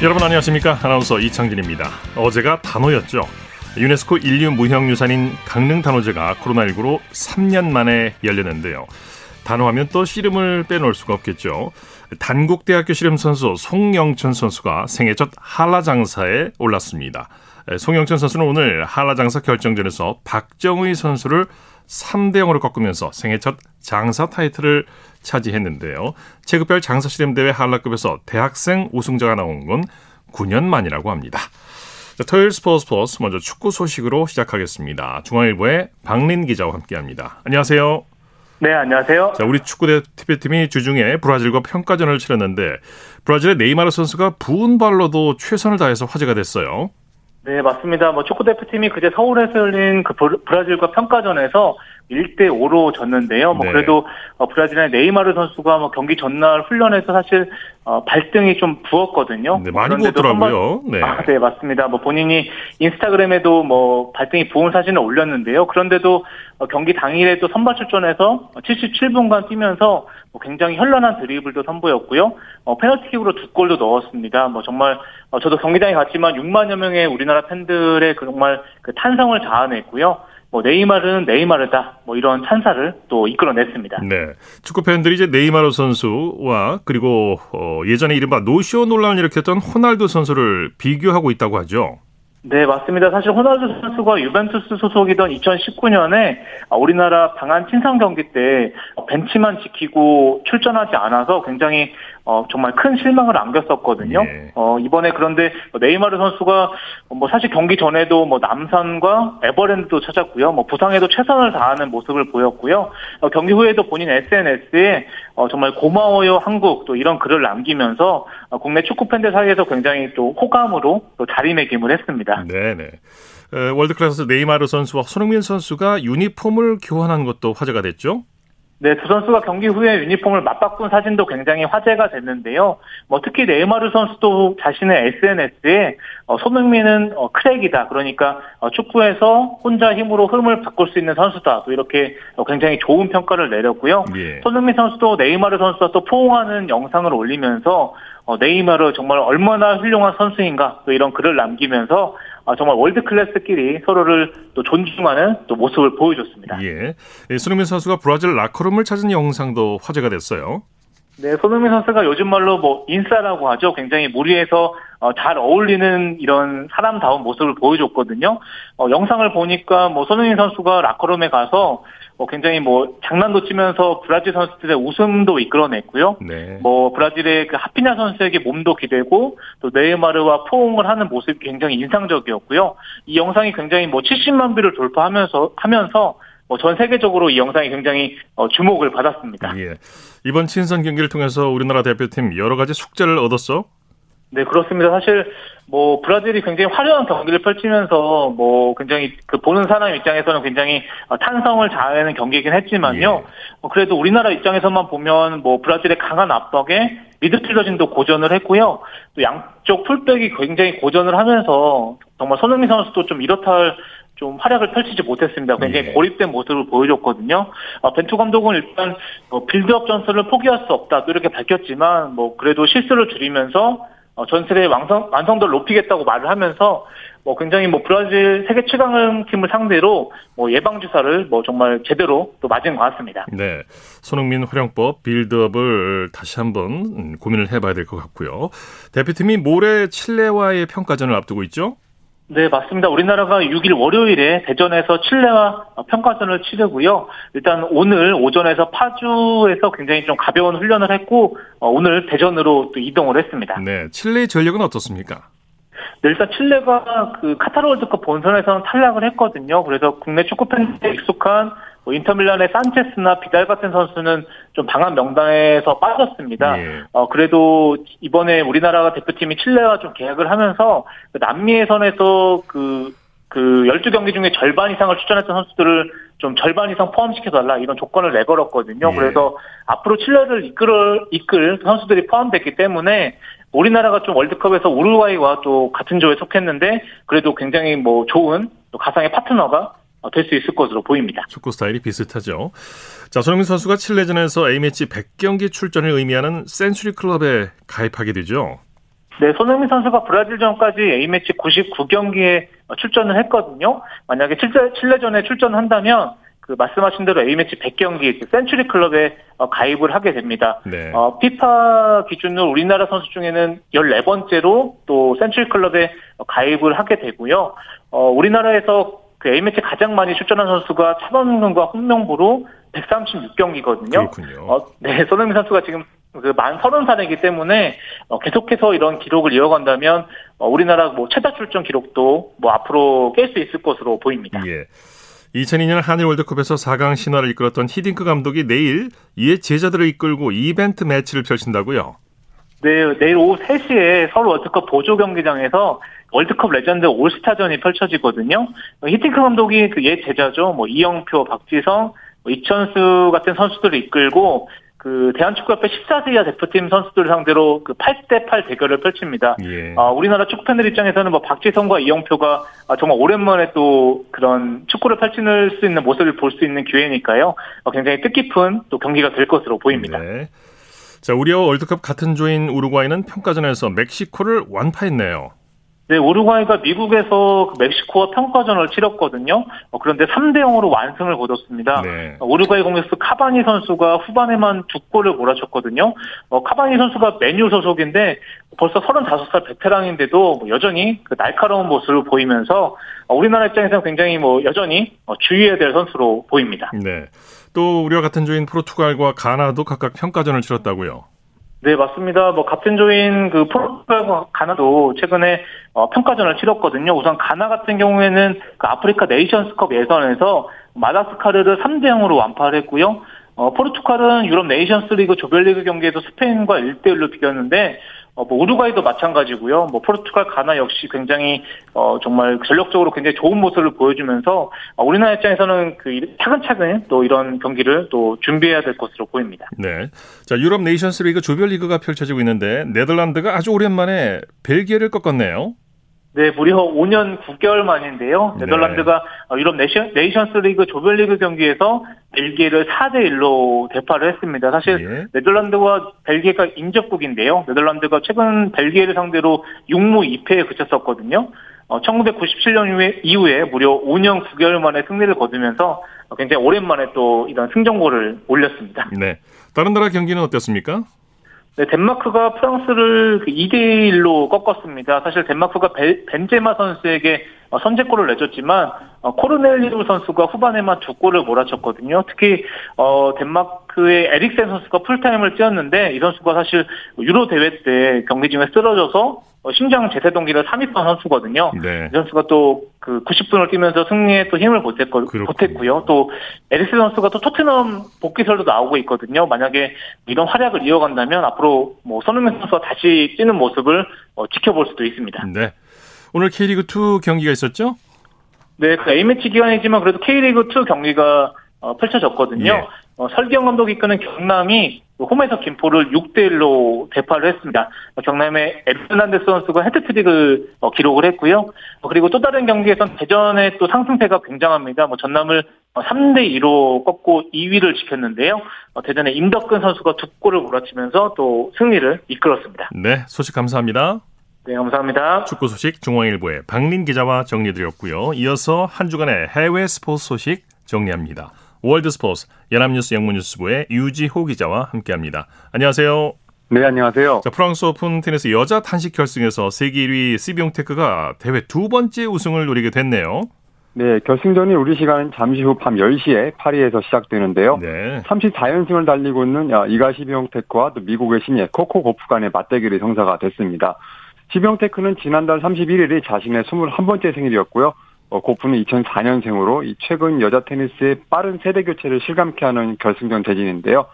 여러분 안녕하십니까 아나운서 이창진입니다 어제가 단오였죠 유네스코 인류 무형유산인 강릉 단오제가 코로나19로 3년 만에 열렸는데요 단호하면 또 씨름을 빼놓을 수가 없겠죠. 단국대학교 씨름 선수 송영천 선수가 생애 첫 한라장사에 올랐습니다. 송영천 선수는 오늘 한라장사 결정전에서 박정의 선수를 3대 0으로 꺾으면서 생애 첫 장사 타이틀을 차지했는데요. 체급별 장사 씨름 대회 한라급에서 대학생 우승자가 나온 건 9년 만이라고 합니다. 자, 토요일 스포츠 스포츠 먼저 축구 소식으로 시작하겠습니다. 중앙일보의 박린 기자와 함께합니다. 안녕하세요. 네, 안녕하세요. 자, 우리 축구 대표팀이 주중에 브라질과 평가전을 치렀는데 브라질의 네이마르 선수가 부은 발로도 최선을 다해서 화제가 됐어요. 네, 맞습니다. 뭐 축구 대표팀이 그제 서울에서 열린 그 브라질과 평가전에서 1대 5로 졌는데요. 뭐 네. 그래도 어, 브라질의 네이마르 선수가 뭐 경기 전날 훈련에서 사실 어, 발등이 좀 부었거든요. 네, 많이 부었더라고요. 네. 아, 네, 맞습니다. 뭐 본인이 인스타그램에도 뭐 발등이 부은 사진을 올렸는데요. 그런데도 어, 경기 당일에 도 선발 출전해서 77분간 뛰면서 뭐 굉장히 현란한 드리블도 선보였고요. 어, 페널티킥으로 두 골도 넣었습니다. 뭐 정말 어, 저도 경기장에 갔지만 6만여 명의 우리나라 팬들의 그 정말 그 탄성을 자아냈고요. 뭐 네이마르는 네이마르다 뭐 이런 찬사를 또 이끌어냈습니다. 네, 축구 팬들이 이제 네이마르 선수와 그리고 어, 예전에 이른바 노쇼 논란을 일으켰던 호날두 선수를 비교하고 있다고 하죠. 네, 맞습니다. 사실 호날두 선수가 유벤투스 소속이던 2019년에 우리나라 방한 친선 경기 때 벤치만 지키고 출전하지 않아서 굉장히 어, 정말 큰 실망을 안겼었거든요. 예. 어, 이번에 그런데 네이마르 선수가 뭐 사실 경기 전에도 뭐 남산과 에버랜드도 찾았고요. 뭐 부상에도 최선을 다하는 모습을 보였고요. 어, 경기 후에도 본인 SNS에 어, 정말 고마워요 한국 또 이런 글을 남기면서 어, 국내 축구 팬들 사이에서 굉장히 또 호감으로 또 자리매김을 했습니다. 네네. world class 네이마르 선수와 손흥민 선수가 유니폼을 교환한 것도 화제가 됐죠. 네, 두 선수가 경기 후에 유니폼을 맞바꾼 사진도 굉장히 화제가 됐는데요. 뭐 특히 네이마르 선수도 자신의 SNS에 어, 손흥민은 어, crack이다. 그러니까 어, 축구에서 혼자 힘으로 흐름을 바꿀 수 있는 선수다. 또 이렇게 어, 굉장히 좋은 평가를 내렸고요. 예. 손흥민 선수도 네이마르 선수와 또 포옹하는 영상을 올리면서 어, 네이마르 정말 얼마나 훌륭한 선수인가 또 이런 글을 남기면서 아, 정말 world class끼리 서로를 또 존중하는 또 모습을 보여줬습니다. 예. 손흥민 선수가 브라질 라커룸을 찾은 영상도 화제가 됐어요. 네, 손흥민 선수가 요즘 말로 뭐 인싸라고 하죠. 굉장히 무리해서 어, 잘 어울리는 이런 사람다운 모습을 보여줬거든요. 어, 영상을 보니까 뭐 손흥민 선수가 라커룸에 가서 뭐 굉장히 뭐 장난도 치면서 브라질 선수들의 웃음도 이끌어냈고요. 네. 뭐 브라질의 그 하피냐 선수에게 몸도 기대고 또 네이마르와 포옹을 하는 모습이 굉장히 인상적이었고요. 이 영상이 굉장히 뭐 70만 view를 돌파하면서 하면서 뭐 전 세계적으로 이 영상이 굉장히 어, 주목을 받았습니다. 예. 이번 친선 경기를 통해서 우리나라 대표팀 여러 가지 숙제를 얻었어? 네, 그렇습니다. 사실 뭐 브라질이 굉장히 화려한 경기를 펼치면서 뭐 굉장히 그 보는 사람 입장에서는 굉장히 어, 탄성을 자아내는 경기이긴 했지만요. 예. 뭐 그래도 우리나라 입장에서만 보면 뭐 브라질의 강한 압박에 미드필더진도 고전을 했고요. 또 양쪽 풀백이 굉장히 고전을 하면서 정말 손흥민 선수도 좀 이렇다 할 좀 활약을 펼치지 못했습니다. 굉장히 예. 고립된 모습을 보여줬거든요. 어, 벤투 감독은 일단 뭐 빌드업 전술을 포기할 수 없다 이렇게 밝혔지만 뭐 그래도 실수를 줄이면서 어, 전술의 완성, 완성도를 높이겠다고 말을 하면서 뭐 굉장히 뭐 브라질 세계 최강 팀을 상대로 뭐 예방 주사를 뭐 정말 제대로 또 맞은 것 같습니다. 네, 손흥민 활용법 build-up을 다시 한번 음, 고민을 해봐야 될 것 같고요. 대표팀이 모레 칠레와의 평가전을 앞두고 있죠. 네, 맞습니다. 우리나라가 6일 월요일에 대전에서 칠레와 평가전을 치르고요. 일단 오늘 오전에서 파주에서 굉장히 좀 가벼운 훈련을 했고 어, 오늘 대전으로 또 이동을 했습니다. 네, 칠레의 전력은 어떻습니까? 네, 일단 칠레가 그 카타르 월드컵 본선에서는 탈락을 했거든요. 그래서 국내 축구 팬들에 익숙한 뭐 인터밀란의 산체스나 비달 같은 선수는 좀 방한 명단에서 빠졌습니다. 예. 어, 그래도 이번에 우리나라 대표팀이 칠레와 좀 계약을 하면서 그 남미 예선에서 그, 그 12경기 중에 절반 이상을 추천했던 선수들을 좀 절반 이상 포함시켜달라 이런 조건을 내걸었거든요. 예. 그래서 앞으로 칠레를 이끌, 이끌 선수들이 포함됐기 때문에 우리나라가 좀 월드컵에서 우루과이와 또 같은 조에 속했는데 그래도 굉장히 뭐 좋은 또 가상의 파트너가 어, 될수 있을 것으로 보입니다. 축구 스타일이 비슷하죠. 자, 손흥민 선수가 칠레전에서 A매치 100경기 출전을 의미하는 센츄리 클럽에 가입하게 되죠. 네, 손흥민 선수가 브라질전까지 A매치 99경기에 출전을 했거든요. 만약에 칠레, 칠레전에 출전한다면 그 말씀하신 대로 A매치 100경기 센츄리 클럽에 어, 가입을 하게 됩니다. 네. 어, 피파 기준으로 우리나라 선수 중에는 14번째로 또 센츄리 클럽에 가입을 하게 되고요. 어, 우리나라에서 그 A매치 가장 많이 출전한 선수가 차범근과 홍명보로 136경기거든요. 그렇군요. 어, 네, 손흥민 선수가 지금 그만 서른 살이기 때문에 어, 계속해서 이런 기록을 이어간다면 어, 우리나라 뭐 최다 출전 기록도 뭐 앞으로 깰 수 있을 것으로 보입니다. 예. 2002년 한일 월드컵에서 4강 신화를 이끌었던 히딩크 감독이 내일 이에 제자들을 이끌고 이벤트 매치를 펼친다고요? 네, 내일 오후 3시에 서울 월드컵 보조 경기장에서 월드컵 레전드 올스타전이 펼쳐지거든요. 히딩크 감독이 그 옛 제자죠. 뭐 이영표, 박지성, 뭐 이천수 같은 선수들을 이끌고 그 대한축구협회 14세 이하 대표팀 선수들 상대로 그 8대8 대결을 펼칩니다. 예. 아, 우리나라 축구팬들 입장에서는 뭐 박지성과 이영표가 아, 정말 오랜만에 또 그런 축구를 펼칠 수 있는 모습을 볼 수 있는 기회니까요. 어, 굉장히 뜻깊은 또 경기가 될 것으로 보입니다. 네. 자, 우리와 월드컵 같은 조인 우루과이는 평가전에서 멕시코를 완파했네요. 네, 우루과이가 미국에서 그 멕시코와 평가전을 치렀거든요. 어, 그런데 3대 0으로 완승을 거뒀습니다. 네. 어, 우루과이 공격수 카바니 선수가 후반에만 두 골을 몰아쳤거든요. 어, 카바니 선수가 메뉴 소속인데 벌써 35살 베테랑인데도 뭐 여전히 그 날카로운 모습을 보이면서 어, 우리나라 입장에서는 굉장히 뭐 여전히 어, 주의해야 될 선수로 보입니다. 네. 또 우리와 같은 조인 포르투갈과 가나도 각각 평가전을 치렀다고요. 네, 맞습니다. 뭐 같은 조인 그 포르투갈과 가나도 최근에 어, 평가전을 치렀거든요. 우선 가나 같은 경우에는 그 아프리카 네이션스컵 예선에서 마다스카르를 3대 0으로 완파를 했고요. 어, 포르투갈은 유럽 네이션스리그 조별리그 경기에서 스페인과 1대 1로 비겼는데 어, 뭐 우루과이도 마찬가지고요. 뭐 포르투갈, 가나 역시 굉장히 어, 정말 전력적으로 굉장히 좋은 모습을 보여주면서 어, 우리나라 입장에서는 그 차근차근 또 이런 경기를 또 준비해야 될 것으로 보입니다. 네. 자 유럽 네이션스리그 조별리그가 펼쳐지고 있는데 네덜란드가 아주 오랜만에 벨기에를 꺾었네요. 네, 무려 5년 9개월 만인데요. 네. 네덜란드가 네. 유럽 네이션, 네이션스 리그 조별리그 경기에서 벨기에를 4대 1로 대파를 했습니다. 사실 예. 네덜란드와 벨기에가 인접국인데요. 네덜란드가 최근 벨기에를 상대로 6무 2패에 그쳤었거든요. 어, 1997년 이후에, 이후에 무려 5년 9개월 만에 승리를 거두면서 굉장히 오랜만에 또 이런 승정골을 올렸습니다. 네. 다른 나라 경기는 어땠습니까? 네, 덴마크가 프랑스를 2대 그 1로 꺾었습니다. 사실 덴마크가 벤제마 선수에게 어, 선제골을 내줬지만 어, 코르넬리우 선수가 후반에만 두 골을 몰아쳤거든요. 특히 어, 덴마크의 에릭센 선수가 풀타임을 뛰었는데 이 선수가 사실 유로 대회 때 경기 중에 쓰러져서 어, 심장 재세 동기를 3위판 선수거든요. 네. 이 선수가 또 그 90분을 뛰면서 승리에 또 힘을 보탰고, 보탰고요. 또 에릭센 선수가 또 토트넘 복귀설도 나오고 있거든요. 만약에 이런 활약을 이어간다면 앞으로 뭐 손흥민 선수가 다시 뛰는 모습을 어, 지켜볼 수도 있습니다. 네. 오늘 K리그 2 경기가 있었죠? 네, 그 A매치 기간이지만 그래도 K리그 2 경기가 어, 펼쳐졌거든요. 예. 어, 설기영 감독이 이끄는 경남이 홈에서 김포를 6대 1로 대파를 했습니다. 경남의 에르난데스 선수가 헤트트릭을 어, 기록을 했고요. 어, 그리고 또 다른 경기에선 대전의 또 상승세가 굉장합니다. 뭐 전남을 3대 2로 꺾고 2위를 지켰는데요. 어, 대전의 임덕근 선수가 두 골을 몰아치면서 또 승리를 이끌었습니다. 네, 소식 감사합니다. 네, 감사합니다. 축구 소식 중앙일보의 박린 기자와 정리드렸고요. 이어서 한 주간의 해외 스포츠 소식 정리합니다. 월드 스포츠 연합뉴스 영문뉴스부의 유지호 기자와 함께합니다. 안녕하세요. 네, 안녕하세요. 자, 프랑스 오픈 테니스 여자 단식 결승에서 세계 1위 시비옹테크가 대회 두 번째 우승을 노리게 됐네요. 네, 결승전이 우리 시간 잠시 후 밤 10시에 파리에서 시작되는데요. 네. 34연승을 달리고 있는 이가 시비옹테크와 또 미국의 신예 코코 고프 간의 맞대결이 성사가 됐습니다. 시비옹테크는 지난달 31일이 자신의 21번째 생일이었고요. 어, 고프는 2004년생으로 이 최근 여자 테니스의 빠른 세대 교체를 실감케 하는 결승전 대진인데요.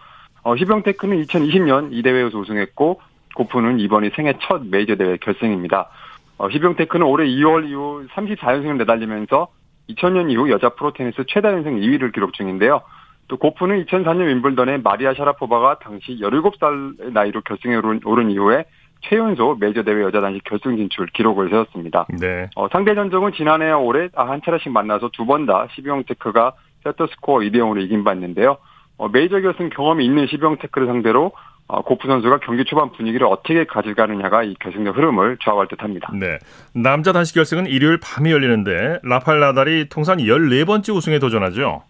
어, 시비옹테크는 2020년 이 대회에서 우승했고 고프는 이번이 생애 첫 메이저 대회 결승입니다. 어, 시비옹테크는 올해 2월 이후 34연승을 내달리면서 2000년 이후 여자 프로 테니스 최다 연승 2위를 기록 중인데요. 또 고프는 2004년 윈블던에 마리아 샤라포바가 당시 17살 나이로 결승에 오른 이후에 최연소 메이저 대회 여자 단식 결승 진출 기록을 세웠습니다. 네. 어, 상대 전적은 지난해와 올해 한 차례씩 만나서 두 번 다 시비옹테크가 세트 스코어 2대 0으로 이긴 바 있는데요. 어, 메이저 결승 경험이 있는 시비옹테크를 상대로 어, 고프 선수가 경기 초반 분위기를 어떻게 가져가느냐가 이 결승전 흐름을 좌우할 듯합니다. 네. 남자 단식 결승은 일요일 밤에 열리는데 라팔 나달이 통산 14번째 우승에 도전하죠.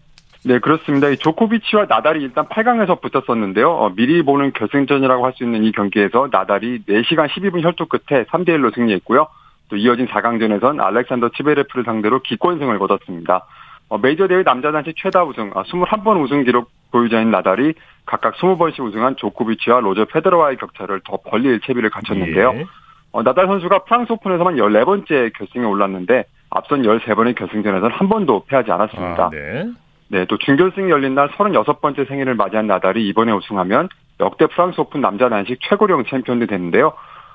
네, 그렇습니다. 이 조코비치와 나달이 일단 8강에서 붙었었는데요. 어, 미리 보는 결승전이라고 할 수 있는 이 경기에서 나달이 4시간 12분 혈투 끝에 3대 1로 승리했고요. 또 이어진 4강전에선 알렉산더 츠베레프를 상대로 기권승을 거뒀습니다. 어, 메이저 대회 남자 단식 최다 우승, 아, 21번 우승 기록 보유자인 나달이 각각 20번씩 우승한 조코비치와 로저 페데러와의 격차를 더 벌릴 채비를 갖췄는데요. 예. 어, 나달 선수가 프랑스 오픈에서만 14번째 결승에 올랐는데 앞선 13번의 결승전에서는 한 번도 패하지 않았습니다. 아, 네. 네, 또 준결승이 열린 날 36번째 생일을 맞이한 나달이 이번에 우승하면 역대 프랑스 오픈 남자 단식 최고령 챔피언이 되는데요.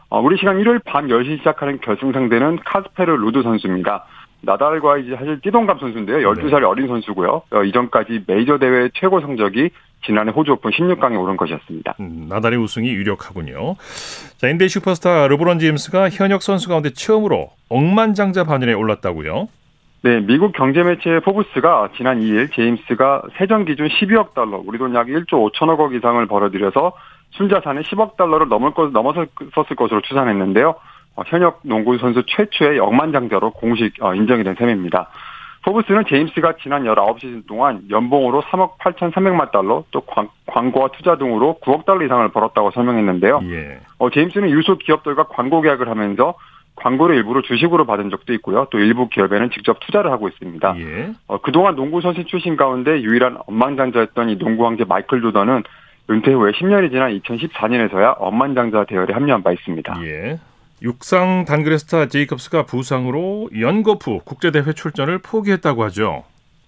어, 우리 시간 일요일 밤 10시 시작하는 결승 상대는 카스페르 루드 선수입니다. 나달과 이제 사실 띠동갑 선수인데요. 12살 네. 어린 선수고요. 어, 이전까지 메이저 대회 최고 성적이 지난해 호주 오픈 16강에 오른 것이었습니다. 음, 나달의 우승이 유력하군요. 자, NBA 슈퍼스타 르브론 제임스가 현역 선수 가운데 처음으로 억만장자 반열에 올랐다고요? 네, 미국 경제 매체 포브스가 지난 2일 제임스가 세전 기준 12억 달러, 우리 돈 약 1조 5천억 원 이상을 벌어들여서 순자산이 10억 달러를 넘을 것, 넘어섰을 것으로 추산했는데요. 어, 현역 농구 선수 최초의 억만장자로 공식 어, 인정이 된 셈입니다. 포브스는 제임스가 지난 19시즌 동안 연봉으로 3억 8,300만 달러, 또 광 고와 투자 등으로 9억 달러 이상을 벌었다고 설명했는데요. 예. 어, 제임스는 유소 기업들과 광고 계약을 하면서 광고를 일부러 주식으로 받은 적도 있고요. 또 일부 기업에는 직접 투자를 하고 있습니다. 예. 어, 그동안 농구 선수 출신 가운데 유일한 엄만장자였던 이 농구 황제 마이클 조던은 은퇴 후에 10년이 지난 2014년에서야 억만장자 대열에 합류한 바 있습니다. 예. 육상 단거리 스타 제이컵스가 부상으로 연거푸 국제대회 출전을 포기했다고 하죠.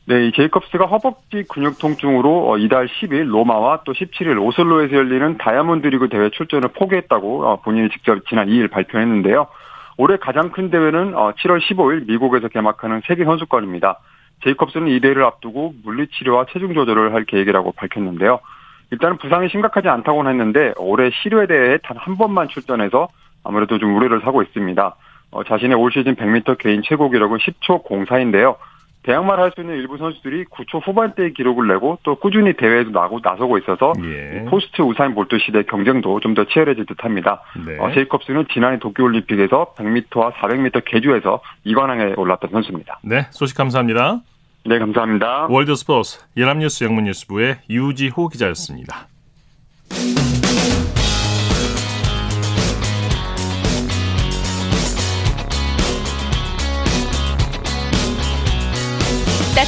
네, 이 제이컵스가 허벅지 근육 통증으로 어, 이달 10일 로마와 또 17일 오슬로에서 열리는 다이아몬드 리그 대회 출전을 포기했다고 어, 본인이 직접 지난 2일 발표했는데요. 올해 가장 큰 대회는 7월 어, 15일 미국에서 개막하는 세계 선수권입니다. 제이컵스는 이 대회를 앞두고 물리치료와 체중 조절을 할 계획이라고 밝혔는데요. 일단은 부상이 심각하지 않다고는 했는데 올해 실외 대회 단 한 번만 출전해서 아무래도 좀 우려를 사고 있습니다. 어, 자신의 올 시즌 100m 개인 최고 기록은 10초 04인데요. 대항마라 할 수 있는 일부 선수들이 9초 후반대의 기록을 내고 또 꾸준히 대회에도 나고 나서고 있어서 예. 포스트 우사인 볼트 시대 경쟁도 좀 더 치열해질 듯합니다. 네. 어, 제이컵스는 지난해 도쿄올림픽에서 100m와 400m 계주에서 2관왕에 올랐던 선수입니다. 네, 소식 감사합니다. 네, 감사합니다. 월드스포츠 연합뉴스 영문뉴스부의 유지호 기자였습니다.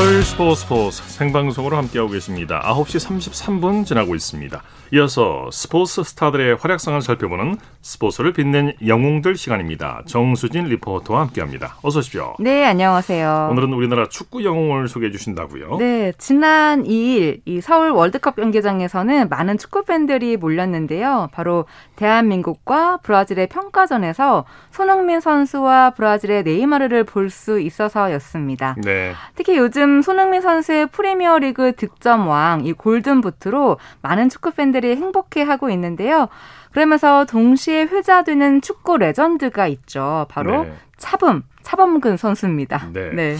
토요일 스포츠 스포츠 생방송으로 함께하고 계십니다. 9시 33분 지나고 있습니다. 이어서 스포츠 스타들의 활약상을 살펴보는 스포츠를 빛낸 영웅들 시간입니다. 정수진 리포터와 함께합니다. 어서 오십시오. 네, 안녕하세요. 오늘은 우리나라 축구 영웅을 소개해 주신다고요? 네, 지난 2일 이 서울 월드컵 경기장에서는 많은 축구 팬들이 몰렸는데요. 바로 대한민국과 브라질의 평가전에서 손흥민 선수와 브라질의 네이마르를 볼 수 있어서였습니다. 네. 특히 요즘 손흥민 선수의 프리미어리그 득점왕 이 골든부트로 많은 축구 팬들이 팬들이 행복해하고 있는데요. 그러면서 동시에 회자되는 축구 레전드가 있죠. 바로 네. 차범, 차범근 선수입니다. 네. 네.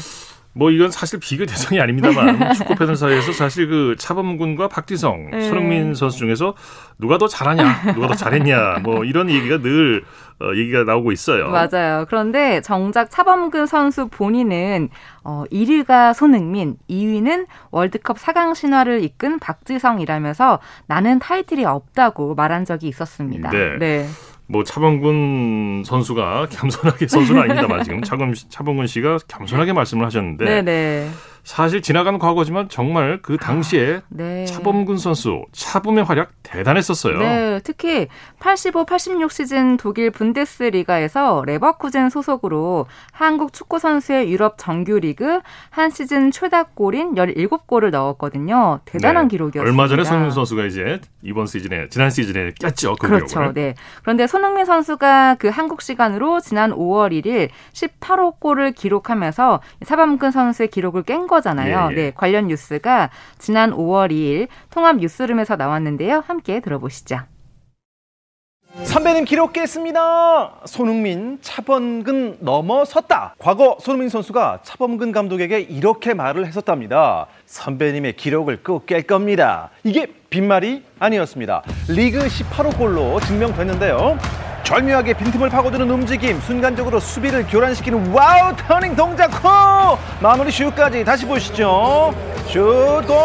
뭐 이건 사실 비교 대상이 아닙니다만 축구 팬들 사이에서 사실 그 차범근과 박지성, 네. 손흥민 선수 중에서 누가 더 잘하냐, 누가 더 잘했냐, 뭐 이런 얘기가 늘 어, 얘기가 나오고 있어요. 맞아요. 그런데 정작 차범근 선수 본인은 어, 1위가 손흥민, 2위는 월드컵 4강 신화를 이끈 박지성이라면서 나는 타이틀이 없다고 말한 적이 있었습니다. 네. 네. 뭐 차범근 선수가 겸손하게 선수는 아닙니다만 지금 차범 차범근 씨가 겸손하게 말씀을 하셨는데 네네. 사실 지나간 과거지만 정말 그 당시에 아, 네. 차범근 선수 차범의 활약 대단했었어요. 네, 특히 85, 86 시즌 독일 분데스리가에서 레버쿠젠 소속으로 한국 축구 선수의 유럽 정규리그 한 시즌 최다 골인 17골을 넣었거든요. 대단한 네. 기록이었습니다. 얼마 전에 손흥민 선수가 이제 이번 시즌에 지난 시즌에 깼죠. 그 그렇죠. 기록을. 네. 그런데 손흥민 선수가 그 한국 시간으로 지난 5월 1일 18호 골을 기록하면서 차범근 선수의 기록을 깬 거잖아요. 예, 예. 네, 관련 뉴스가 지난 5월 2일 통합 뉴스룸에서 나왔는데요. 함께 들어보시죠. 선배님 기록 깼습니다. 손흥민 차범근 넘어섰다. 과거 손흥민 선수가 차범근 감독에게 이렇게 말을 했었답니다. 선배님의 기록을 꼭 깰 겁니다. 이게 빈말이 아니었습니다. 리그 18호 골로 증명됐는데요. 절묘하게 빈틈을 파고드는 움직임, 순간적으로 수비를 교란시키는 와우 터닝 동작 호! 마무리 슛까지 다시 보시죠. 슛 골!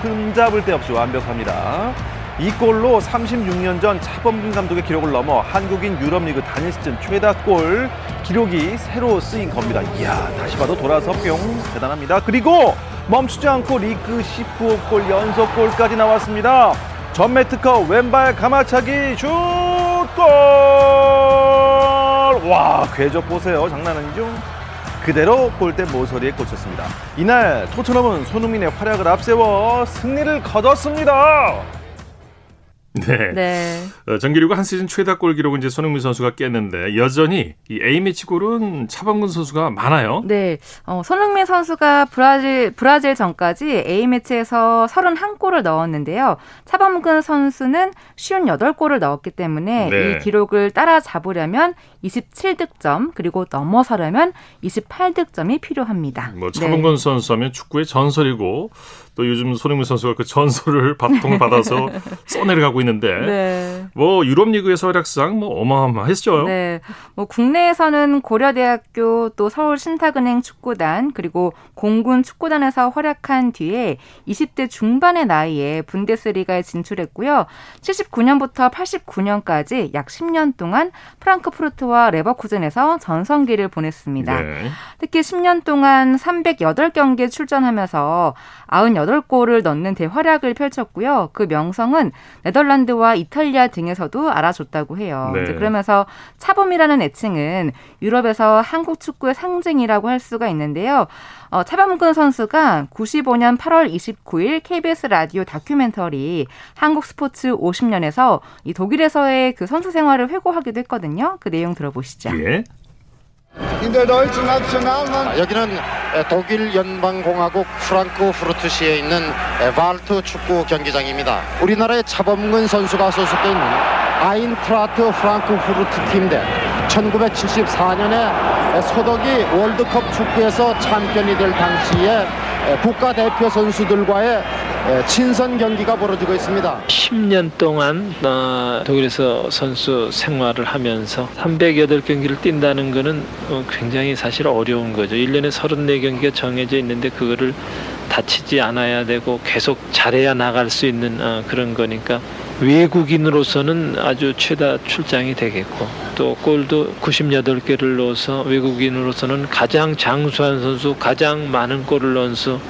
흠잡을 데 없이 완벽합니다. 이 골로 36년 전 차범근 감독의 기록을 넘어 한국인 유럽리그 단일 시즌 최다 골 기록이 새로 쓰인 겁니다. 이야, 다시 봐도 돌아서 뿅 대단합니다. 그리고 멈추지 않고 리그 19골 연속 골까지 나왔습니다. 전매 특허 왼발 가마차기 슛 골! 와, 궤적 보세요. 장난 아니죠? 그대로 골대 모서리에 꽂혔습니다. 이날 토트넘은 손흥민의 활약을 앞세워 승리를 거뒀습니다. 네. 네. 어, 정규리그 한 시즌 최다 골 기록은 이제 손흥민 선수가 깼는데 여전히 이 A매치 골은 차범근 선수가 많아요. 네. 어, 손흥민 선수가 브라질 브라질 전까지 A매치에서 31골을 넣었는데요. 차범근 선수는 58골을 넣었기 때문에 네. 이 기록을 따라잡으려면 27득점 그리고 넘어서려면 28득점이 필요합니다. 뭐 차범근 네. 선수 하면 축구의 전설이고 또 요즘 손흥민 선수가 그 전설을 바통 받아서 써내려가고 있는데 네. 뭐 유럽 리그에서 활약상 뭐 어마어마했죠. 네. 뭐 국내에서는 고려대학교 또 서울 신탁은행 축구단 그리고 공군 축구단에서 활약한 뒤에 20대 중반의 나이에 분데스리가에 진출했고요. 79년부터 89년까지 약 10년 동안 프랑크푸르트와 레버쿠젠에서 전성기를 보냈습니다. 네. 특히 10년 동안 308경기에 출전하면서 98 골을 넣는 대활약을 펼쳤고요. 그 명성은 네덜란드와 이탈리아 등에서도 알아줬다고 해요. 네. 그러면서 차범이라는 애칭은 유럽에서 한국 축구의 상징이라고 할 수가 있는데요. 어, 차범근 선수가 95년 8월 29일 KBS 라디오 다큐멘터리 한국 스포츠 50년에서 이 독일에서의 그 선수 생활을 회고하기도 했거든요. 그 내용 들어보시죠. 예. 아, 여기는 독일 연방공화국 프랑크푸르트시에 있는 발트 축구 경기장입니다. 우리나라의 차범근 선수가 소속돼 있는 아인트라트 프랑크푸르트 팀 대 1974년에 소덕이 월드컵 축구에서 챔피언이 될 당시에 국가대표 선수들과의 친선 경기가 벌어지고 있습니다. 10년 동안 어, 독일에서 선수 생활을 하면서 308경기를 뛴다는 것은 어, 굉장히 사실 어려운 거죠. 1년에 34경기가 정해져 있는데 그거를 다치지 않아야 되고 계속 잘해야 나갈 수 있는 어, 그런 거니까 외국인으로서는 아주 최다 출장이 되겠고 또 골도 98개를 넣어서 외국인으로서는 가장 장수한 선수 가장 많은 골을 넣은 선수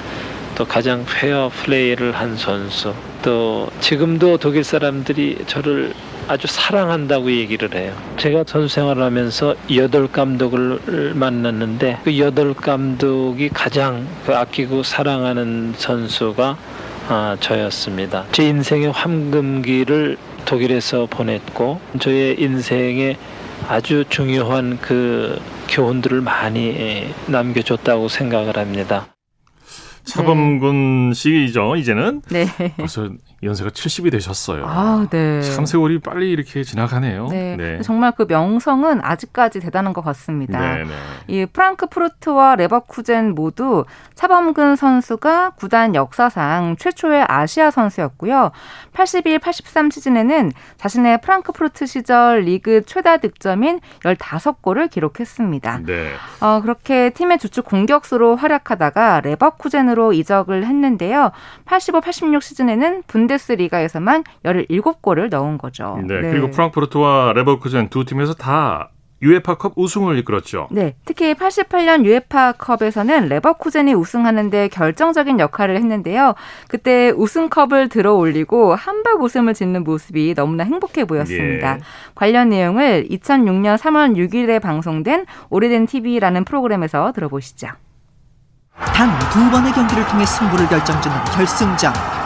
또 가장 페어 플레이를 한 선수 또 지금도 독일 사람들이 저를 아주 사랑한다고 얘기를 해요. 제가 선수 생활을 하면서 여덟 감독을 만났는데 그 여덟 감독이 가장 그 아끼고 사랑하는 선수가 아, 저였습니다. 제 인생의 황금기를 독일에서 보냈고 저의 인생에 아주 중요한 그 교훈들을 많이 남겨줬다고 생각을 합니다. 차범근 씨죠, 이제는. 네. 벌써 연세가 70이 되셨어요. 아, 네. 참 세월이 빨리 이렇게 지나가네요. 네. 네. 정말 그 명성은 아직까지 대단한 것 같습니다. 네, 네. 이 프랑크푸르트와 레버쿠젠 모두 차범근 선수가 구단 역사상 최초의 아시아 선수였고요. 81, 83 시즌에는 자신의 프랑크푸르트 시절 리그 최다 득점인 15골을 기록했습니다. 네. 어, 그렇게 팀의 주축 공격수로 활약하다가 레버쿠젠으로 이적을 했는데요. 85, 86 시즌에는 분대 분데스리가에서만 17골을 넣은 거죠. 네, 네. 그리고 프랑크푸르트와 레버쿠젠 두 팀에서 다 유에파컵 우승을 이끌었죠. 네, 특히 88년 유에파컵에서는 레버쿠젠이 우승하는데 결정적인 역할을 했는데요. 그때 우승컵을 들어 올리고 한박 웃음을 짓는 모습이 너무나 행복해 보였습니다. 예. 관련 내용을 2006년 3월 6일에 방송된 오래된 TV라는 프로그램에서 들어보시죠. 단 두 번의 경기를 통해 승부를 결정짓는 결승전.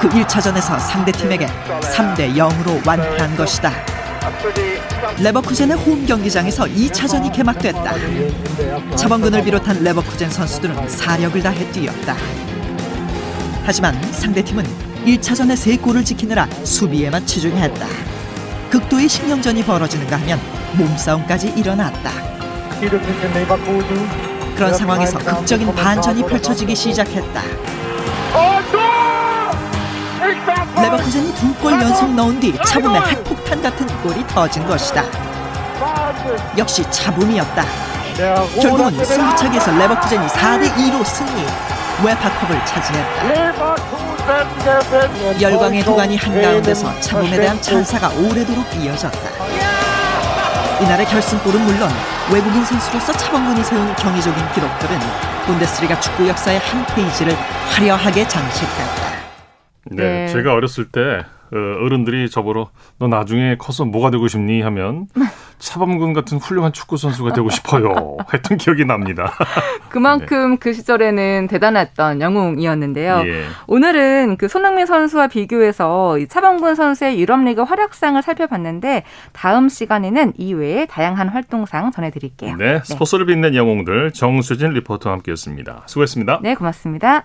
그 1차전에서 상대팀에게 3대 0으로 완패한 것이다. 레버쿠젠의 홈 경기장에서 2차전이 개막됐다. 차범근을 비롯한 레버쿠젠 선수들은 사력을 다해 뛰었다. 하지만 상대팀은 1차전에 3골을 지키느라 수비에만 치중했다. 극도의 신경전이 벌어지는가 하면 몸싸움까지 일어났다. 그런 상황에서 극적인 반전이 펼쳐지기 시작했다. 레버쿠젠이 두 골 연속 넣은 뒤 차붐의 핵폭탄 같은 골이 터진 것이다. 역시 차붐이었다. 결국은 승부차기에서 레버쿠젠이 4대 2로 승리, 웨파컵을 차지했다. 열광의 도가니 한가운데서 차붐에 대한 찬사가 오래도록 이어졌다. 이날의 결승골은 물론 외국인 선수로서 차범근이 세운 경이적인 기록들은 분데스리가 축구 역사의 한 페이지를 화려하게 장식했다. 네, 네. 제가 어렸을 때 어, 어른들이 저보러 너 나중에 커서 뭐가 되고 싶니 하면 차범근 같은 훌륭한 축구 선수가 되고 싶어요. 했던 기억이 납니다. 그만큼 네. 그 시절에는 대단했던 영웅이었는데요. 예. 오늘은 그 손흥민 선수와 비교해서 차범근 선수의 유럽리그 활약상을 살펴봤는데 다음 시간에는 이외에 다양한 활동상 전해드릴게요. 네, 네. 스포츠를 빛낸 영웅들 정수진 리포터와 함께했습니다. 수고했습니다. 네, 고맙습니다.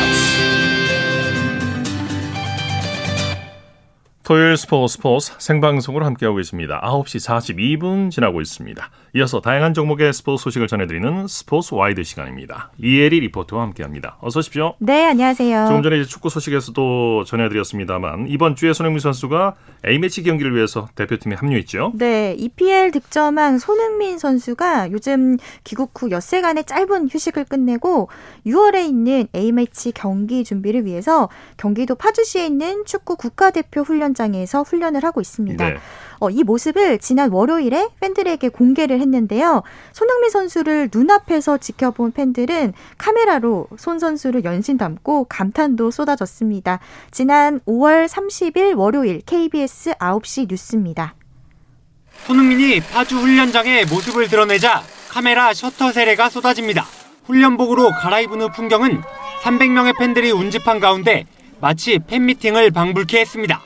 토요일 스포츠 스포츠 생방송으로 함께하고 있습니다. 9시 42분 지나고 있습니다. 이어서 다양한 종목의 스포츠 소식을 전해드리는 스포츠 와이드 시간입니다. 이혜리 리포터와 함께합니다. 어서 오십시오. 네, 안녕하세요. 조금 전에 축구 소식에서도 전해드렸습니다만 이번 주에 손흥민 선수가 A매치 경기를 위해서 대표팀에 합류했죠. 네, EPL 득점왕 손흥민 선수가 요즘 귀국 후 엿새간의 짧은 휴식을 끝내고 6월에 있는 A매치 경기 준비를 위해서 경기도 파주시에 있는 축구 국가대표 훈련 장에서 훈련을 하고 있습니다. 네. 어, 이 모습을 지난 월요일에 팬들에게 공개를 했는데요. 손흥민 선수를 눈앞에서 지켜본 팬들은 카메라로 손 선수를 연신 담고 감탄도 쏟아졌습니다. 지난 5월 30일 월요일 KBS 9시 뉴스입니다. 손흥민이 파주 훈련장에 모습을 드러내자 카메라 셔터 세례가 쏟아집니다. 훈련복으로 갈아입은 후 풍경은 300명의 팬들이 운집한 가운데 마치 팬미팅을 방불케 했습니다.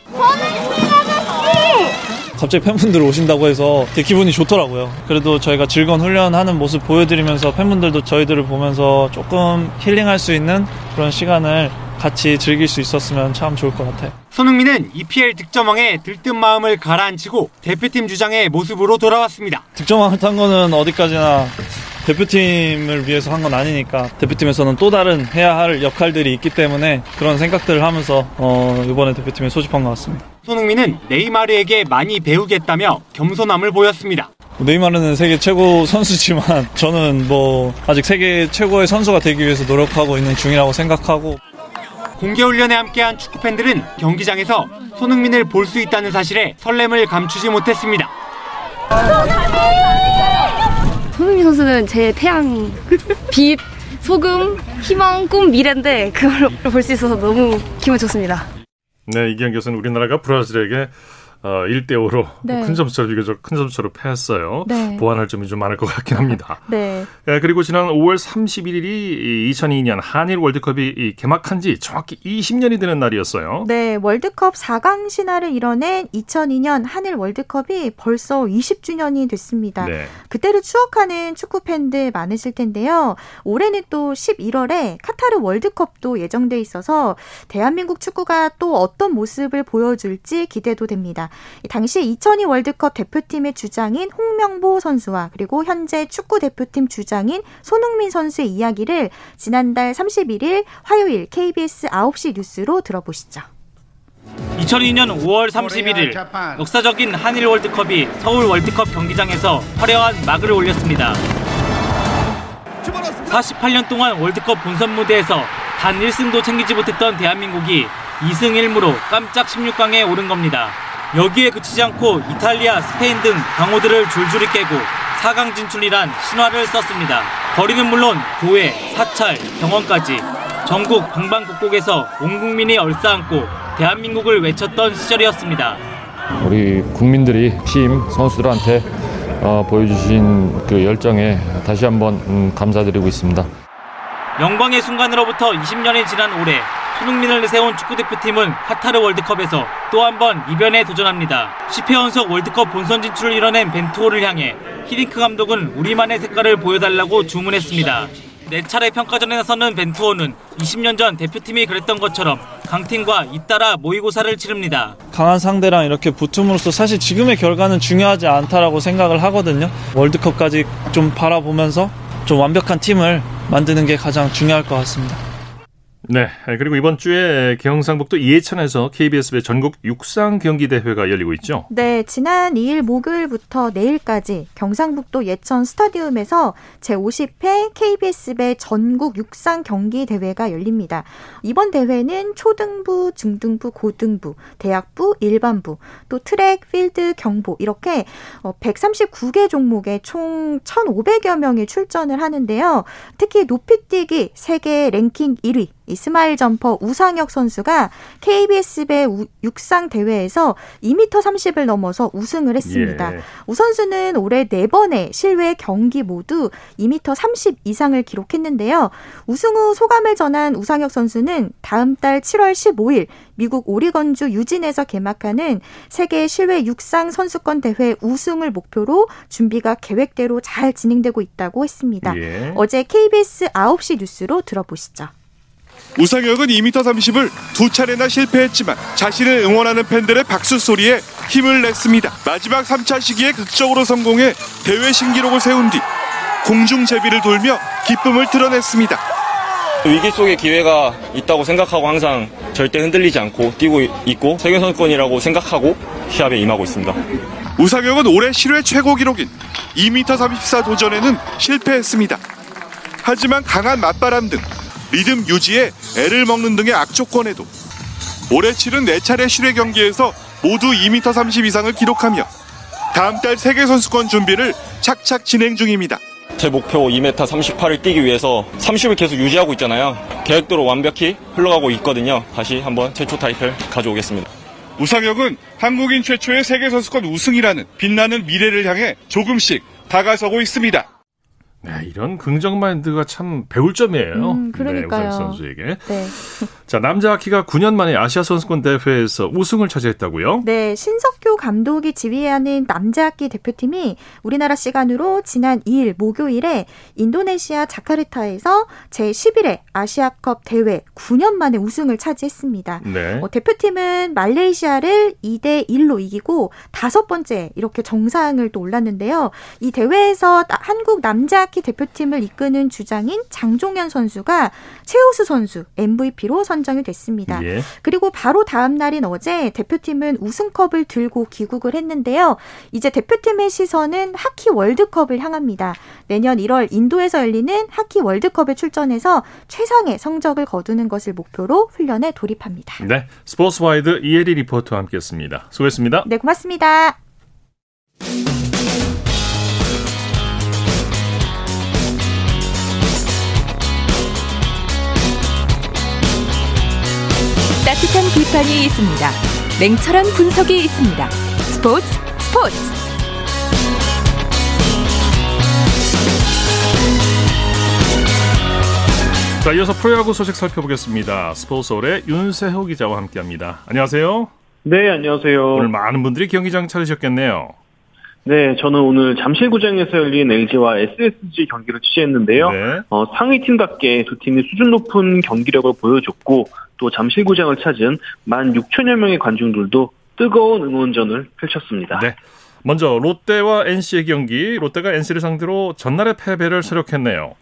갑자기 팬분들 오신다고 해서 되게 기분이 좋더라고요. 그래도 저희가 즐거운 훈련하는 모습 보여드리면서 팬분들도 저희들을 보면서 조금 힐링할 수 있는 그런 시간을 같이 즐길 수 있었으면 참 좋을 것 같아요. 손흥민은 EPL 득점왕에 들뜬 마음을 가라앉히고 대표팀 주장의 모습으로 돌아왔습니다. 득점왕을 탄 거는 어디까지나 대표팀을 위해서 한 건 아니니까 대표팀에서는 또 다른 해야 할 역할들이 있기 때문에 그런 생각들을 하면서 어, 이번에 대표팀에 소집한 것 같습니다. 손흥민은 네이마르에게 많이 배우겠다며 겸손함을 보였습니다. 네이마르는 세계 최고 선수지만 저는 뭐 아직 세계 최고의 선수가 되기 위해서 노력하고 있는 중이라고 생각하고 공개훈련에 함께한 축구팬들은 경기장에서 손흥민을 볼 수 있다는 사실에 설렘을 감추지 못했습니다. 손흥민 선수는 제 태양, 빛, 소금, 희망, 꿈, 미래인데 그걸 볼 수 있어서 너무 기분 좋습니다. 네, 이 경기에서는 우리나라가 브라질에게 어, 1대 5로 네. 큰 점수차로 비교적 큰 점수차로 패했어요. 네. 보완할 점이 좀 많을 것 같긴 합니다. 네. 네. 그리고 지난 5월 31일이 2002년 한일 월드컵이 개막한 지 정확히 20년이 되는 날이었어요. 네, 월드컵 4강 신화를 이뤄낸 2002년 한일 월드컵이 벌써 20주년이 됐습니다. 네. 그때를 추억하는 축구 팬들 많으실 텐데요. 올해는 또 11월에 카타르 월드컵도 예정돼 있어서 대한민국 축구가 또 어떤 모습을 보여줄지 기대도 됩니다. 당시 2002 월드컵 대표팀의 주장인 홍명보 선수와 그리고 현재 축구 대표팀 주장인 손흥민 선수의 이야기를 지난달 31일 화요일 KBS 9시 뉴스로 들어보시죠. 2002년 5월 31일 역사적인 한일 월드컵이 서울 월드컵 경기장에서 화려한 막을 올렸습니다. 48년 동안 월드컵 본선 무대에서 단 1승도 챙기지 못했던 대한민국이 2승 1무로 깜짝 16강에 오른 겁니다. 여기에 그치지 않고 이탈리아, 스페인 등 강호들을 줄줄이 깨고 4강 진출이란 신화를 썼습니다. 거리는 물론 교회, 사찰, 병원까지 전국 방방곡곡에서 온 국민이 얼싸안고 대한민국을 외쳤던 시절이었습니다. 우리 국민들이 팀 선수들한테 어, 보여주신 그 열정에 다시 한번 음, 감사드리고 있습니다. 영광의 순간으로부터 20년이 지난 올해 손흥민을 내세운 축구대표팀은 카타르 월드컵에서 또 한 번 이변에 도전합니다. 10회 연속 월드컵 본선 진출을 이뤄낸 벤투호를 향해 히딩크 감독은 우리만의 색깔을 보여달라고 주문했습니다. 네 차례 평가전에 나서는 벤투호는 20년 전 대표팀이 그랬던 것처럼 강팀과 잇따라 모의고사를 치릅니다. 강한 상대랑 이렇게 붙음으로써 사실 지금의 결과는 중요하지 않다라고 생각을 하거든요. 월드컵까지 좀 바라보면서 좀 완벽한 팀을 만드는 게 가장 중요할 것 같습니다. 네. 그리고 이번 주에 경상북도 이해천에서 KBS배 전국 육상 경기 대회가 열리고 있죠. 네. 지난 2일 목요일부터 내일까지 경상북도 예천 스타디움에서 제50회 KBS배 전국 육상 경기 대회가 열립니다. 이번 대회는 초등부, 중등부, 고등부, 대학부, 일반부, 또 트랙, 필드, 경보 이렇게 139개 어, 종목에 총 1,500여 명이 출전을 하는데요. 특히 높이뛰기 세계 랭킹 1위 이 스마일 점퍼 우상혁 선수가 KBS배 육상 대회에서 2m 30을 넘어서 우승을 했습니다. 예. 우 선수는 올해 4번의 실외 경기 모두 2m 30 이상을 기록했는데요. 우승 후 소감을 전한 우상혁 선수는 다음 달 7월 15일 미국 오리건주 유진에서 개막하는 세계 실외 육상 선수권 대회 우승을 목표로 준비가 계획대로 잘 진행되고 있다고 했습니다. 예. 어제 KBS 9시 뉴스로 들어보시죠. 우상혁은 2m 30을 두 차례나 실패했지만 자신을 응원하는 팬들의 박수 소리에 힘을 냈습니다. 마지막 3차 시기에 극적으로 성공해 대회 신기록을 세운 뒤 공중 제비를 돌며 기쁨을 드러냈습니다. 위기 속에 기회가 있다고 생각하고 항상 절대 흔들리지 않고 뛰고 있고 세계 선수권이라고 생각하고 시합에 임하고 있습니다. 우상혁은 올해 실외 최고 기록인 2m 34 도전에는 실패했습니다. 하지만 강한 맞바람 등 리듬 유지에 애를 먹는 등의 악조건에도 올해 치른 4차례 실외 경기에서 모두 2m 30 이상을 기록하며 다음 달 세계선수권 준비를 착착 진행 중입니다. 제 목표 2m 38을 뛰기 위해서 30을 계속 유지하고 있잖아요. 계획대로 완벽히 흘러가고 있거든요. 다시 한번 최초 타이틀 가져오겠습니다. 우상혁은 한국인 최초의 세계선수권 우승이라는 빛나는 미래를 향해 조금씩 다가서고 있습니다. 네, 이런 긍정 마인드가 참 배울 점이에요. 음, 그러니까요. 네, 선수에게. 네. 자, 남자 하키가 9년 만에 아시아 선수권 대회에서 우승을 차지했다고요? 네, 신석규 감독이 지휘하는 남자 하키 대표팀이 우리나라 시간으로 지난 2일 목요일에 인도네시아 자카르타에서 제11회 아시아컵 대회 9년 만에 우승을 차지했습니다. 네. 어, 대표팀은 말레이시아를 2대 1로 이기고 다섯 번째 이렇게 정상을 또 올랐는데요. 이 대회에서 한국 남자 하키 대표팀을 이끄는 주장인 장종현 선수가 최우수 선수 MVP로 선정이 됐습니다. 예. 그리고 바로 다음 날인 어제 대표팀은 우승컵을 들고 귀국을 했는데요. 이제 대표팀의 시선은 하키 월드컵을 향합니다. 내년 1월 인도에서 열리는 하키 월드컵에 출전해서 최상의 성적을 거두는 것을 목표로 훈련에 돌입합니다. 네, 스포츠와이드 이혜리 리포터와 함께했습니다. 수고했습니다. 네, 고맙습니다. 따뜻한 비판이 있습니다. 냉철한 분석이 있습니다. 스포츠 스포츠. 자, 이어서 프로야구 소식 살펴보겠습니다. 스포츠홀의 윤세호 기자와 함께합니다. 안녕하세요. 네, 안녕하세요. 오늘 많은 분들이 경기장 찾으셨겠네요. 네, 저는 오늘 잠실구장에서 열린 LG와 SSG 경기를 취재했는데요. 네. 어, 상위팀답게 두 팀이 수준 높은 경기력을 보여줬고 또 잠실구장을 찾은 1만 6천여 명의 관중들도 뜨거운 응원전을 펼쳤습니다. 네. 먼저 롯데와 NC의 경기, 롯데가 NC를 상대로 전날의 패배를 수력했네요.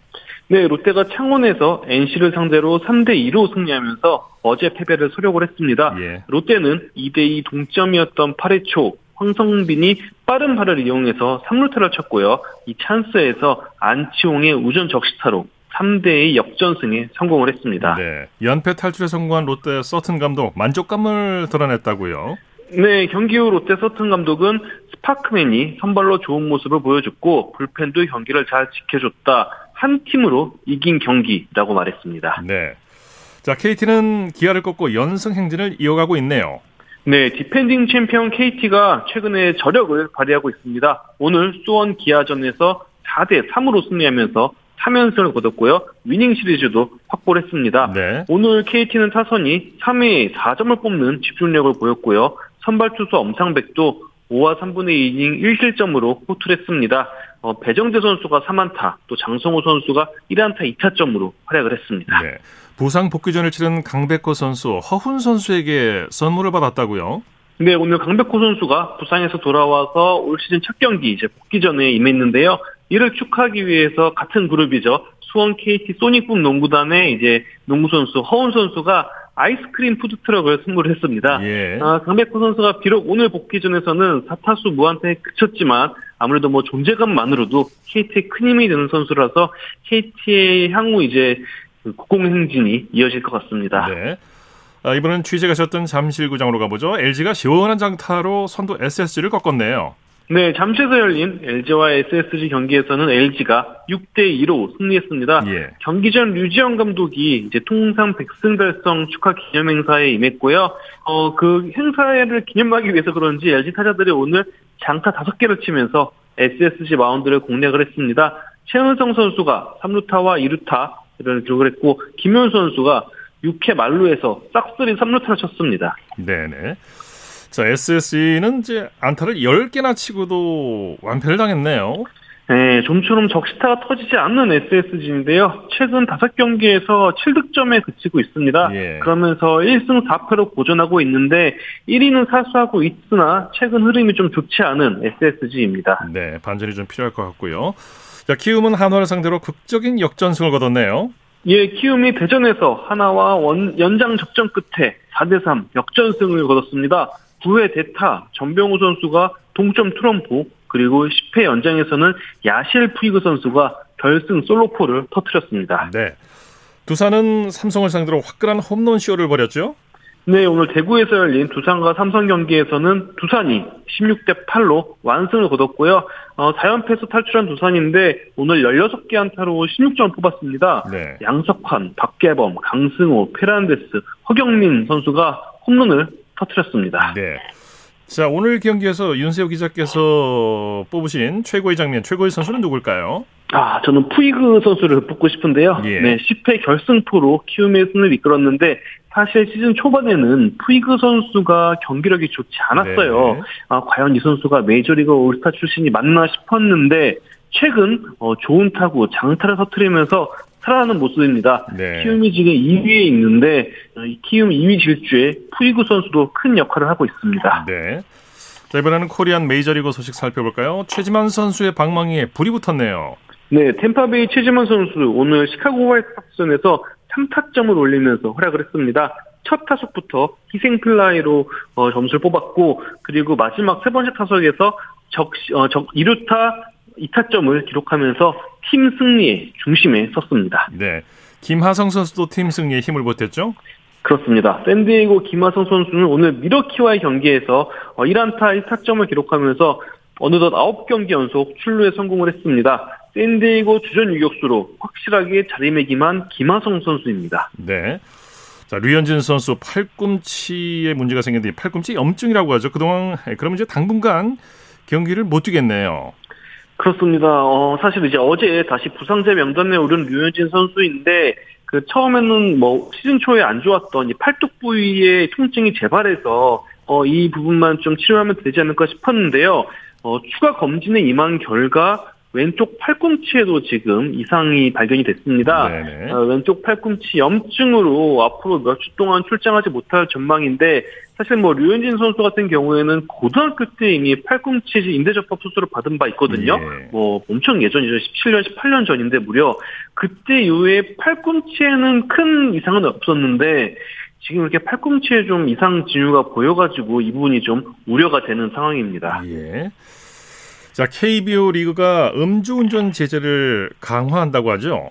네, 롯데가 창원에서 NC를 상대로 3대 2로 승리하면서 어제 패배를 수력을 했습니다. 예. 롯데는 2대 2 동점이었던 8회 초 황성빈이 빠른 발을 이용해서 3루타를 쳤고요. 이 찬스에서 안치홍의 우전 적시타로 3대2 역전승에 성공을 했습니다. 네. 연패 탈출에 성공한 롯데 서튼 감독 만족감을 드러냈다고요? 네, 경기 후 롯데 서튼 감독은 스파크맨이 선발로 좋은 모습을 보여줬고 불펜도 경기를 잘 지켜줬다. 한 팀으로 이긴 경기라고 말했습니다. 네. 자, KT는 기아를 꺾고 연승 행진을 이어가고 있네요. 네, 디펜딩 챔피언 KT가 최근에 저력을 발휘하고 있습니다. 오늘 수원 기아전에서 4대 3으로 승리하면서 3연승을 거뒀고요. 위닝 시리즈도 확보를 했습니다. 네. 오늘 KT는 타선이 3회에 4점을 뽑는 집중력을 보였고요. 선발 투수 엄상백도 5와 3분의 2이닝 1실점으로 호투를 했습니다. 어, 배정대 선수가 3안타, 또 장성호 선수가 1안타 2타점으로 활약을 했습니다. 네. 부상 복귀전을 치른 강백호 선수, 허훈 선수에게 선물을 받았다고요? 네, 오늘 강백호 선수가 부상에서 돌아와서 올 시즌 첫 경기 이제 복귀전에 임했는데요. 이를 축하하기 위해서 같은 그룹이죠. 수원 KT 소닉붐 농구단의 이제 농구 선수 허훈 선수가 아이스크림 푸드트럭을 선물을 했습니다. 예. 아, 강백호 선수가 비록 오늘 복귀전에서는 사타수 무한테 그쳤지만 아무래도 뭐 존재감만으로도 KT의 큰 힘이 되는 선수라서 KT의 향후 이제 국공 행진이 이어질 것 같습니다. 네. 아, 이번엔 취재 가셨던 잠실구장으로 가보죠. LG가 시원한 장타로 선두 SSG를 꺾었네요. 네, 잠시에서 열린 LG와 SSG 경기에서는 LG가 6대 2로 승리했습니다. 예. 경기 전 류지영 감독이 이제 통상 100승 달성 축하 기념 행사에 임했고요. 어, 그 행사를 기념하기 위해서 그런지 LG 타자들이 오늘 장타 5개를 치면서 SSG 마운드를 공략을 했습니다. 최은성 선수가 3루타와 2루타 를 기록을 했고 김현 선수가 6회 말루에서 싹쓸이 3루타를 쳤습니다. 네네. 자, SSE는 이제 안타를 10개나 치고도 완패를 당했네요. 네, 좀처럼 적시타가 터지지 않는 SSG인데요. 최근 5경기에서 7득점에 그치고 있습니다. 예. 그러면서 1승 4패로 고전하고 있는데 1위는 사수하고 있으나 최근 흐름이 좀 좋지 않은 SSG입니다. 네, 반전이 좀 필요할 것 같고요. 자, 키움은 한화를 상대로 극적인 역전승을 거뒀네요. 예, 키움이 대전에서 하나와 원, 연장 접전 끝에 4대3 역전승을 거뒀습니다. 9회 대타 전병우 선수가 동점 트럼프 그리고 10회 연장에서는 야실 푸이그 선수가 결승 솔로포를 터뜨렸습니다. 네. 두산은 삼성을 상대로 화끈한 홈런 쇼를 벌였죠? 네, 오늘 대구에서 열린 두산과 삼성 경기에서는 두산이 16대 8로 완승을 거뒀고요. 어, 4연패에서 탈출한 두산인데 오늘 16개 안타로 16점 뽑았습니다. 네. 양석환, 박계범, 강승호, 페란데스, 허경민 선수가 홈런을 터트렸습니다. 네. 자, 오늘 경기에서 윤세호 기자께서 뽑으신 최고의 장면, 최고의 선수는 누굴까요? 아, 저는 푸이그 선수를 뽑고 싶은데요. 예. 네, 10회 결승포로 키움의 승을 이끌었는데 사실 시즌 초반에는 푸이그 선수가 경기력이 좋지 않았어요. 네. 아, 과연 이 선수가 메이저리그 올스타 출신이 맞나 싶었는데 최근 어, 좋은 타구 장타를 터트리면서 살아나는 모습입니다. 네. 키움이 지금 2위에 있는데 키움 2위 질주에 푸이구 선수도 큰 역할을 하고 있습니다. 네. 자, 이번에는 코리안 메이저리그 소식 살펴볼까요? 최지만 선수의 방망이에 불이 붙었네요. 네, 템파베이 최지만 선수 오늘 시카고 화이트삭스전에서 3타점을 올리면서 활약을 했습니다. 첫 타석부터 희생 플라이로 어, 점수를 뽑았고 그리고 마지막 세 번째 타석에서 적, 어, 적 2루타 2타점을 기록하면서 팀 승리의 중심에 섰습니다. 네. 김하성 선수도 팀 승리에 힘을 보탰죠? 그렇습니다. 샌디에이고 김하성 선수는 오늘 밀워키와의 경기에서 1안타 어, 1타점을 기록하면서 어느덧 9경기 연속 출루에 성공을 했습니다. 샌디에이고 주전 유격수로 확실하게 자리매김한 김하성 선수입니다. 네. 자, 류현진 선수 팔꿈치에 문제가 생겼는데 팔꿈치 염증이라고 하죠. 그동안 그럼 이제 당분간 경기를 못 뛰겠네요. 그렇습니다. 어, 사실 이제 어제 다시 부상자 명단에 오른 류현진 선수인데 그 처음에는 뭐 시즌 초에 안 좋았던 이 팔뚝 부위의 통증이 재발해서 어, 이 부분만 좀 치료하면 되지 않을까 싶었는데요. 어, 추가 검진에 임한 결과 왼쪽 팔꿈치에도 지금 이상이 발견이 됐습니다. 어, 왼쪽 팔꿈치 염증으로 앞으로 몇 주 동안 출장하지 못할 전망인데 사실 뭐 류현진 선수 같은 경우에는 고등학교 때 이미 팔꿈치 인대접합 수술을 받은 바 있거든요. 예. 뭐 엄청 예전이죠. 17년, 18년 전인데 무려 그때 이후에 팔꿈치에는 큰 이상은 없었는데 지금 이렇게 팔꿈치에 좀 이상 징후가 보여가지고 이 부분이 좀 우려가 되는 상황입니다. 예. 자, KBO 리그가 음주운전 제재를 강화한다고 하죠?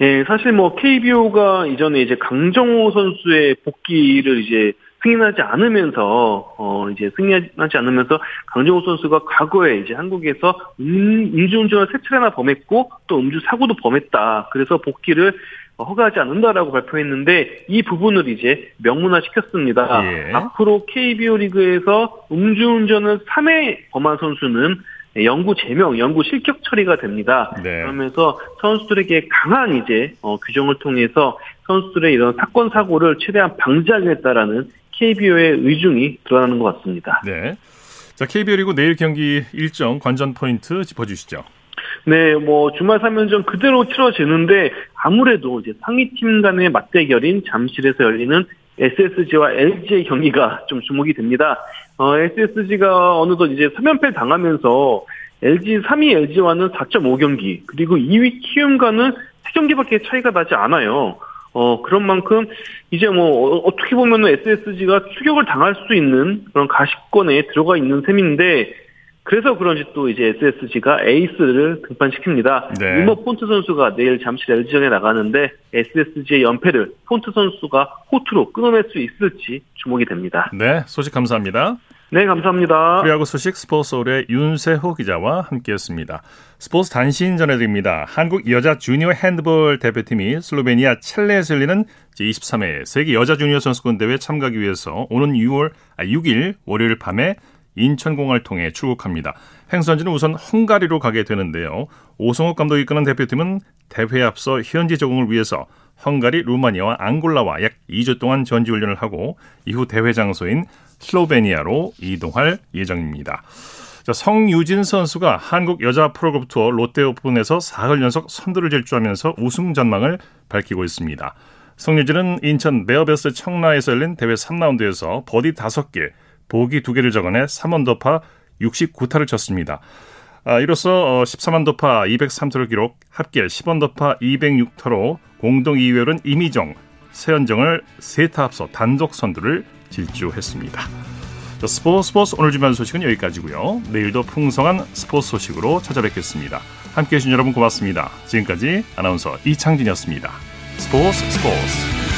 예, 사실 뭐 KBO가 이전에 이제 강정호 선수의 복귀를 이제 승인하지 않으면서 어 이제 승인하지 않으면서 강정호 선수가 과거에 이제 한국에서 음, 음주운전을 세 차례나 범했고 또 음주 사고도 범했다. 그래서 복귀를 허가하지 않는다라고 발표했는데 이 부분을 이제 명문화 시켰습니다. 예. 앞으로 KBO 리그에서 음주운전을 3회 범한 선수는 영구 제명, 영구 실격 처리가 됩니다. 네. 그러면서 선수들에게 강한 이제 어, 규정을 통해서 선수들의 이런 사건 사고를 최대한 방지하겠다라는 KBO의 의중이 드러나는 것 같습니다. 네. 자, KBO 리그 내일 경기 일정 관전 포인트 짚어주시죠. 네, 뭐 주말 3연전 그대로 치러지는데 아무래도 이제 상위 팀 간의 맞대결인 잠실에서 열리는 SSG와 LG의 경기가 좀 주목이 됩니다. 어, SSG가 어느덧 이제 3연패 당하면서 LG 3위 LG와는 4.5경기 그리고 2위 키움과는 3경기밖에 차이가 나지 않아요. 어, 그런 만큼 이제 뭐 어, 어떻게 보면 SSG가 추격을 당할 수 있는 그런 가시권에 들어가 있는 셈인데 그래서 그런지 또 이제 SSG가 에이스를 등판시킵니다. 네. 유머 폰트 선수가 내일 잠실 LG전에 나가는데 SSG의 연패를 폰트 선수가 호투로 끊어낼 수 있을지 주목이 됩니다. 네, 소식 감사합니다. 네, 감사합니다. 프리야구 소식 스포츠홀의 윤세호 기자와 함께했습니다. 스포츠 단신 전해드립니다. 한국 여자 주니어 핸드볼 대표팀이 슬로베니아 첼레에서 열리는 제23회 세계 여자 주니어 선수권 대회 참가하기 위해서 오는 6월 아, 6일 월요일 밤에 인천공항을 통해 출국합니다. 행선지는 우선 헝가리로 가게 되는데요. 오성욱 감독이 이끄는 대표팀은 대회에 앞서 현지 적응을 위해서 헝가리, 루마니아와 앙골라와 약 2주 동안 전지 훈련을 하고 이후 대회 장소인 슬로베니아로 이동할 예정입니다. 자, 성유진 선수가 한국 여자 프로골프 투어 롯데 오픈에서 사흘 연속 선두를 질주하면서 우승 전망을 밝히고 있습니다. 성유진은 인천 베어즈베스트 청라에서 열린 대회 3라운드에서 버디 5개, 보기 2개를 적어내 3언더파 69타를 쳤습니다. 아, 이로써 13원더파 어, 203타를 기록, 합계 10원 더파 206타로 공동 2위는 이미정, 세현정을 3타 앞서 단독 선두를 질주했습니다. 자, 스포츠 스포츠 오늘 준비한 소식은 여기까지고요. 내일도 풍성한 스포츠 소식으로 찾아뵙겠습니다. 함께해 주신 여러분 고맙습니다. 지금까지 아나운서 이창진이었습니다. 스포츠 스포츠